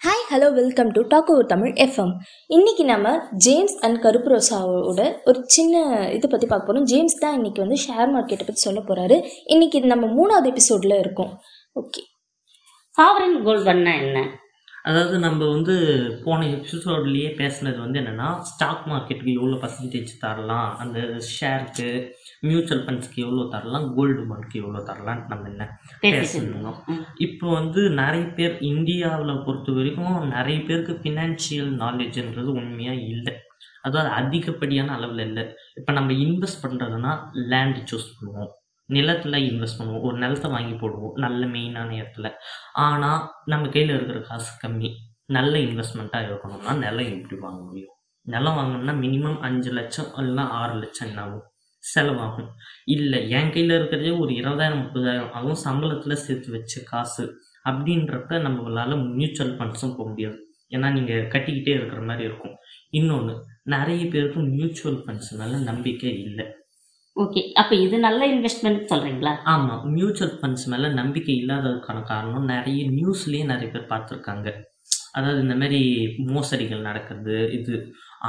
Hi hello welcome to talk over Tamil FM இன்னைக்கு நம்ம James and கருப்பு ரோசாவோட ஒரு சின்ன இதை பற்றி பார்க்க போகிறோம் ஜேம்ஸ் தான் இன்னைக்கு வந்து ஷேர் மார்க்கெட்டை பற்றி சொல்ல போகிறாரு இன்னைக்கு இது நம்ம மூணாவது எபிசோடில் இருக்கும். ஓகே சாவரன் கோல்டுன்னா என்ன? அதாவது நம்ம வந்து போன எபிசோட்லேயே பேசுனது வந்து என்னென்னா ஸ்டாக் மார்க்கெட்டுக்கு எவ்வளோ பர்சன்டேஜ் தரலாம் அந்த ஷேருக்கு மியூச்சுவல் ஃபண்ட்ஸ்க்கு எவ்வளோ தரலாம் கோல்டு பாண்ட்க்கு எவ்வளோ தரலாம் நம்ம என்ன பேசிட்டு பேசியிருந்தோம் ம். இப்போ வந்து நிறைய பேர் இந்தியாவில் பொறுத்த வரைக்கும் நிறைய பேருக்கு ஃபினான்ஷியல் நாலேஜ்ன்றது உண்மையாக இல்லை. அதாவது அதிகப்படியான அளவில் இல்லை. இப்போ நம்ம இன்வெஸ்ட் பண்ணுறதுனா லேண்ட் சூஸ் பண்ணுவோம். நிலத்தில் இன்வெஸ்ட் பண்ணுவோம். ஒரு நிலத்தை வாங்கி போடுவோம். நல்ல மெயினான இடத்துல. ஆனால் நம்ம கையில் இருக்கிற காசு கம்மி. நல்ல இன்வெஸ்ட்மெண்ட்டாக இருக்கணும்னா நிலம் எப்படி வாங்க முடியும்? நிலம் வாங்கணும்னா மினிமம் அஞ்சு லட்சம் இல்லைனா ஆறு லட்சம் என்ன ஆகும்? செலவாகும். இல்லை என் கையில் இருக்கிறதே ஒரு இருபதாயிரம் முப்பதாயிரம். அதுவும் சம்பளத்தில் சேர்த்து வச்ச காசு. அப்படின்றப்ப நம்மளால் மியூச்சுவல் ஃபண்ட்ஸும் போக முடியாது. ஏன்னா நீங்கள் கட்டிக்கிட்டே இருக்கிற மாதிரி இருக்கும். இன்னொன்று நிறைய பேருக்கு மியூச்சுவல் ஃபண்ட்ஸ் மேலே நம்பிக்கை இல்லை. ஓகே அப்ப இது நல்ல இன்வெஸ்ட்மெண்ட் சொல்றீங்களா? ஆமாம் மியூச்சுவல் ஃபண்ட்ஸ் மேலே நம்பிக்கை இல்லாததுக்கான காரணம் நிறைய நியூஸ்லேயே நிறைய பேர் பார்த்துருக்காங்க. அதாவது இந்த மாதிரி மோசடிகள் நடக்கிறது இது.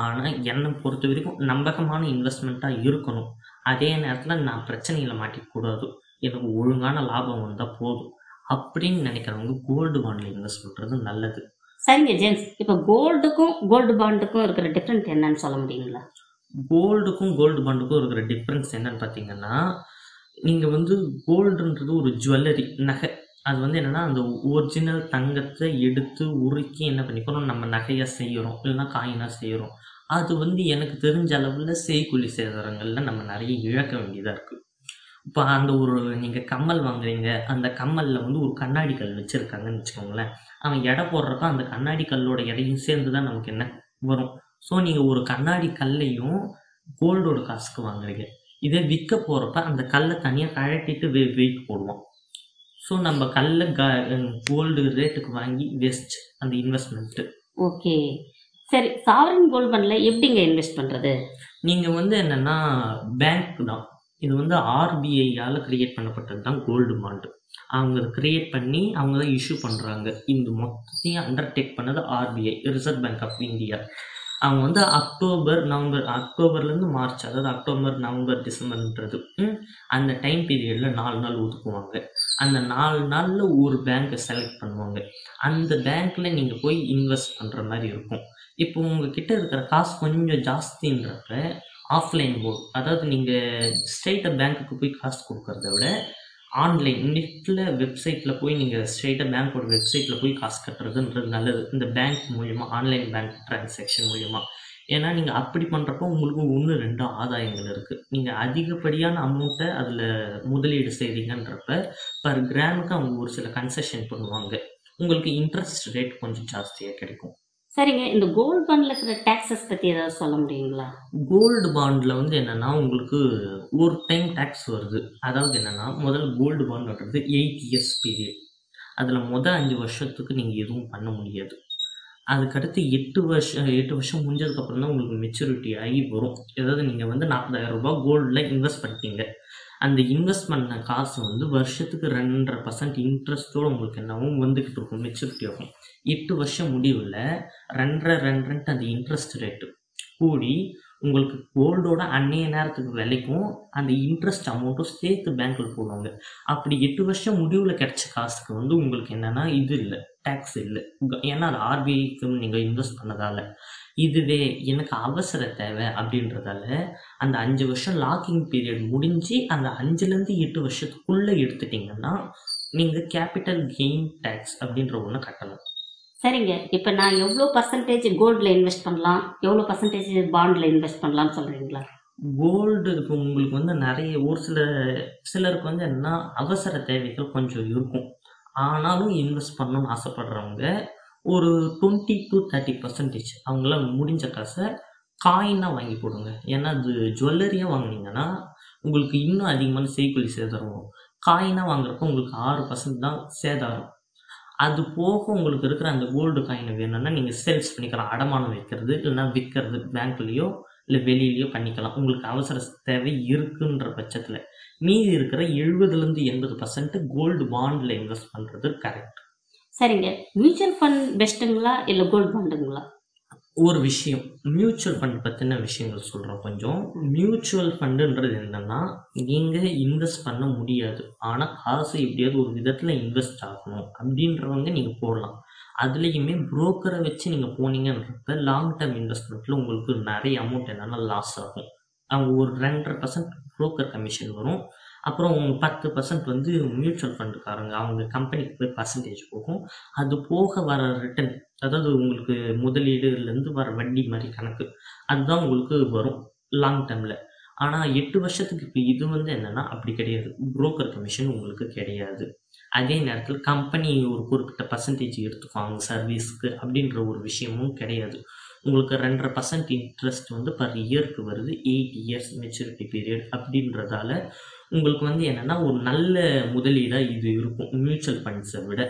ஆனால் என்னை பொறுத்த வரைக்கும் நம்பகமான இன்வெஸ்ட்மெண்ட்டாக இருக்கணும். அதே நேரத்தில் நான் பிரச்சனைகளை மாட்டிக்கூடாது. எனக்கு ஒழுங்கான லாபம் வந்தால் போதும். அப்படின்னு நினைக்கிறவங்க கோல்டு பாண்டில் இன்வெஸ்ட் பண்ணுறது நல்லது. சரிங்க ஜேம்ஸ் இப்போ கோல்டுக்கும் கோல்டு பாண்டுக்கும் இருக்கிற டிஃப்ரெண்ட் என்னன்னு சொல்ல முடியுங்களா? கோல்டுக்கும் கோல்டு பாண்டுக்கும் இருக்கிற டிஃப்ரென்ஸ் என்னன்னு பார்த்தீங்கன்னா நீங்கள் வந்து கோல்டுன்றது ஒரு ஜுவல்லரி நகை. அது வந்து என்னென்னா அந்த ஒரிஜினல் தங்கத்தை எடுத்து உருக்கி என்ன பண்ணிக்கிறோம் நம்ம நகையாக செய்கிறோம் இல்லைன்னா காயினாக செய்கிறோம் அது வந்து எனக்கு தெரிஞ்ச அளவில் செய்கூலி சேதாரங்களில் நம்ம நிறைய இழக்க வேண்டியதாக இருக்குது இப்போ அந்த ஒரு நீங்கள் கம்மல் வாங்குறீங்க. அந்த கம்மலில் வந்து ஒரு கண்ணாடி கல் வச்சுருக்காங்கன்னு வச்சுக்கோங்களேன். அவன் எடை போடுறப்ப அந்த கண்ணாடி கல்லோட எடையும் சேர்ந்து தான் நமக்கு என்ன வரும்? ஸோ நீங்கள் ஒரு கண்ணாடி கல்லையும் கோல்டோட காசுக்கு வாங்குறீங்க. இதே விற்க போகிறப்ப அந்த கல்லை தனியாக கழட்டிட்டு வெ வெயிட் போடுவோம். ஸோ நம்ம கல்லை க கோல்டு ரேட்டுக்கு வாங்கி வேஸ்ட் அந்த இன்வெஸ்ட்மெண்ட்டு ஓகே. சரி சாவரன் கோல்டு பாண்ட்ல எப்படிங்க இன்வெஸ்ட் பண்றது? நீங்கள் வந்து என்னென்னா பேங்க் தான். இது வந்து ஆர்பிஐயால் கிரியேட் பண்ணப்பட்டது தான் கோல்டு பாண்டு அவங்க கிரியேட் பண்ணி அவங்க தான் இஷ்யூ பண்ணுறாங்க இந்த மொத்தத்தையும் அண்டர்டேக் பண்ணது RBI reserve bank of India அவங்க வந்து அக்டோபர் நவம்பர் அக்டோபர்லேருந்து மார்ச் அதாவது அக்டோபர் நவம்பர் டிசம்பர்ன்றது. அந்த டைம் பீரியடில் நாலு நாள் ஒதுக்குவாங்க. அந்த நாலு நாளில் ஒரு பேங்க்கை செலக்ட் பண்ணுவாங்க. அந்த பேங்க்கில் நீங்கள் போய் இன்வெஸ்ட் பண்ணுற மாதிரி இருக்கும். இப்போ உங்ககிட்ட இருக்கிற காசு கொஞ்சம் ஜாஸ்தின்றப்ப ஆஃப்லைன் போர்டு அதாவது நீங்கள் ஸ்ட்ரெயிட்டாக பேங்க்குக்கு போய் காசு கொடுக்கறத விட ஆன்லைன் நெட்டில் வெப்சைட்டில் போய் நீங்கள் ஸ்ட்ரெயிட்டாக பேங்க்கோட வெப்சைட்டில் போய் காசு கட்டுறதுன்றது நல்லது. இந்த பேங்க் மூலிமா ஆன்லைன் பேங்க் டிரான்சாக்ஷன் மூலிமா ஏன்னா நீங்கள் அப்படி பண்ணுறப்போ உங்களுக்கு ஒன்று ரெண்டு ஆதாயங்கள் இருக்குது நீங்கள் அதிகப்படியான அமௌண்ட்டை அதில் முதலீடு செய்கிறீங்கன்றப்ப பர் கிராமுக்கு அவங்க ஒரு சில கன்செஷன் பண்ணுவாங்க. உங்களுக்கு இன்ட்ரெஸ்ட் ரேட் கொஞ்சம் ஜாஸ்தியாக கிடைக்கும். சரிங்க இந்த கோல்டு பாண்ட்ல இருக்கிற டாக்ஸஸ் பத்தி ஏதாவது சொல்ல முடியுங்களா? கோல்டு பாண்டில் வந்து என்னென்னா உங்களுக்கு ஒரு டைம் டேக்ஸ் வருது. அதாவது என்னென்னா முதல்ல கோல்டு பாண்டுன்றது எயிட் இயர்ஸ் பீரியட் அதில் முதல் அஞ்சு வருஷத்துக்கு நீங்கள் எதுவும் பண்ண முடியாது. அதுக்கடுத்து எட்டு வருஷம் எட்டு வருஷம் முடிஞ்சதுக்கப்புறம் தான் உங்களுக்கு மெச்சூரிட்டி ஆகி வரும். ஏதாவது நீங்கள் வந்து நாற்பதாயிரம் ரூபாய் கோல்டில் இன்வெஸ்ட் பண்ணிட்டீங்க. அந்த இன்வெஸ்ட் பண்ண காசு வந்து வருஷத்துக்கு ரெண்டரை பர்சன்ட் இன்ட்ரெஸ்ட்டோடு உங்களுக்கு என்னவும் வந்துக்கிட்டு இருக்கும் மெச்சூரிட்டி ஆகும். எட்டு வருஷம் முடிவில் ரெண்டரை ரெண்டரைன்ட்டு அந்த இன்ட்ரெஸ்ட் ரேட்டு கூடி உங்களுக்கு கோல்டோட அன்னைய நேரத்துக்கு விலைக்கும் அந்த இன்ட்ரெஸ்ட் அமௌண்ட்டும் சேர்த்து பேங்க்கில் போடுவாங்க. அப்படி எட்டு வருஷம் முடிவில் கிடைச்ச காசுக்கு வந்து உங்களுக்கு என்னென்னா இது இல்லை டேக்ஸ் இல்லை. ஏன்னா அது ஆர்பிஐக்கு நீங்கள் இன்வெஸ்ட் பண்ணதால. இதுவே எனக்கு அவசர தேவை அப்படின்றதால அந்த அஞ்சு வருஷம் லாக்கிங் பீரியட் முடிஞ்சு அந்த அஞ்சுலேருந்து எட்டு வருஷத்துக்குள்ளே எடுத்துட்டிங்கன்னா நீங்கள் கேபிட்டல் கெயின் டேக்ஸ் அப்படின்ற ஒன்று கட்டணும். சரிங்க. இப்போ நான் எவ்வளோ பர்சன்டேஜ் கோல்டில் இன்வெஸ்ட் பண்ணலாம்? எவ்வளோ பர்சன்டேஜ் பாண்டில் இன்வெஸ்ட் பண்ணலாம்னு சொல்றீங்களா? கோல்டு இப்போ உங்களுக்கு வந்து நிறைய ஒரு சில சிலருக்கு வந்து என்னன்னா அவசர தேவைகள் கொஞ்சம் இருக்கும். ஆனாலும் இன்வெஸ்ட் பண்ணணும்னு ஆசைப்படுறவங்க ஒரு டுவெண்ட்டி டு தேர்ட்டி பர்சன்டேஜ் அவங்களால முடிஞ்ச காசை காயினாக வாங்கி போடுங்க. ஏன்னா அது ஜுவல்லரியாக வாங்குனீங்கன்னா உங்களுக்கு இன்னும் அதிகமான செய்கொல்லி சேதாரம் வரும். காயினாக வாங்குறப்போ உங்களுக்கு ஆறு பர்சன்ட் தான் சேதாரம். அது போக உங்களுக்கு இருக்கிற அந்த கோல்டு காயின் வேணும்னா நீங்கள் சேல்ஸ் பண்ணிக்கலாம். அடமானம் வைக்கிறது இல்லைன்னா விற்கிறது பேங்க்லேயோ இல்லை வெளியிலையோ பண்ணிக்கலாம். உங்களுக்கு அவசர தேவை இருக்குன்ற பட்சத்தில். மீதி இருக்கிற எழுபதுலேருந்து எண்பது பர்சன்ட் கோல்டு பாண்டில் இன்வெஸ்ட் பண்ணுறது கரெக்ட் சரிங்க. மியூச்சுவல் ஃபண்ட் பெஸ்ட்டுங்களா இல்லை கோல்டு பாண்டுங்களா ஒரு விஷயம். மியூச்சுவல் ஃபண்ட் பற்றின விஷயங்கள் சொல்கிறோம் கொஞ்சம். மியூச்சுவல் ஃபண்டுன்றது என்னென்னா நீங்கள் இன்வெஸ்ட் பண்ண முடியாது. ஆனால் காசு எப்படியாவது ஒரு விதத்தில் இன்வெஸ்ட் ஆகணும். அப்படின்றவங்க நீங்கள் போடலாம். அதுலேயுமே புரோக்கரை வச்சு நீங்கள் போனீங்கன்றப்ப லாங் டேர்ம் இன்வெஸ்ட்மெண்ட்டில் உங்களுக்கு நிறைய அமௌண்ட் என்னென்னா லாஸ் ஆகும். அவங்க ஒரு ரெண்டரை பர்சன்ட் புரோக்கர் கமிஷன் வரும். அப்புறம் பத்து பர்சன்ட் வந்து மியூச்சுவல் ஃபண்டுக்காரங்க அவங்க கம்பெனிக்கு போய் பர்சன்டேஜ் போகும். அது போக வர ரிட்டர்ன் அதாவது உங்களுக்கு முதலீடுலேருந்து வர வட்டி மாதிரி கணக்கு அதுதான் உங்களுக்கு வரும் லாங் டேர்மில் ஆனால் எட்டு வருஷத்துக்கு இப்போ இது வந்து என்னென்னா அப்படி கிடையாது. புரோக்கர் கமிஷன் உங்களுக்கு கிடையாது. அதே நேரத்தில் கம்பெனி ஒரு குறிப்பிட்ட பர்சன்டேஜ் எடுத்துக்குவாங்க. சர்வீஸ்க்கு அப்படின்ற ஒரு விஷயமும் கிடையாது. உங்களுக்கு ரெண்டரை பர்சன்ட் இன்ட்ரெஸ்ட் வந்து பர் இயருக்கு வருது எயிட் இயர்ஸ் மெச்சூரிட்டி பீரியட் அப்படின்றதால உங்களுக்கு வந்து என்னென்னா ஒரு நல்ல முதலீடாக இது இருக்கும் மியூச்சுவல் ஃபண்ட்ஸை விட.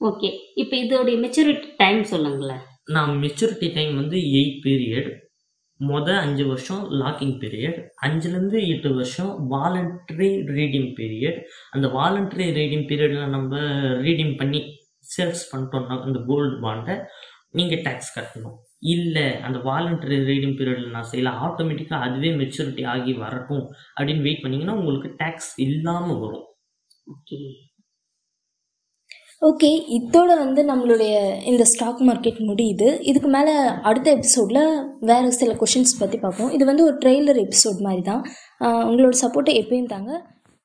ஓகே இப்போ இதோடைய மெச்சூரிட்டி டைம் சொல்லுங்களேன். நான் மெச்சூரிட்டி டைம் வந்து எயிட் பீரியட் மொதல் அஞ்சு வருஷம் லாக்கிங் பீரியட் அஞ்சுலேருந்து எட்டு வருஷம் வாலண்ட்ரி ரீடிங் பீரியட் அந்த வாலண்ட்ரி ரீடிங் பீரியடில் நம்ம ரீடிங் பண்ணி சேல்ஸ் பண்ணிட்டோம்னா அந்த கோல்டு பாண்டை நீங்கள் டேக்ஸ் கட்டணும். இல்லை அந்த வாலண்டரி ரீடிங் பீரியடில் நான் செய்யல ஆட்டோமேட்டிக்காக அதுவே மெச்சூரிட்டி ஆகி வரட்டும் அப்படின்னு வெயிட் பண்ணிங்கன்னா உங்களுக்கு டேக்ஸ் இல்லாமல் வரும். ஓகே ஓகே இதோட வந்து நம்மளுடைய இந்த ஸ்டாக் மார்க்கெட் முடியுது. இதுக்கு மேலே அடுத்த எபிசோடில் வேறு சில கொஷின்ஸ் பற்றி பார்ப்போம். இது வந்து ஒரு ட்ரெய்லர் எபிசோட் மாதிரி தான் உங்களோட சப்போர்ட்டை எப்பயும் தாங்க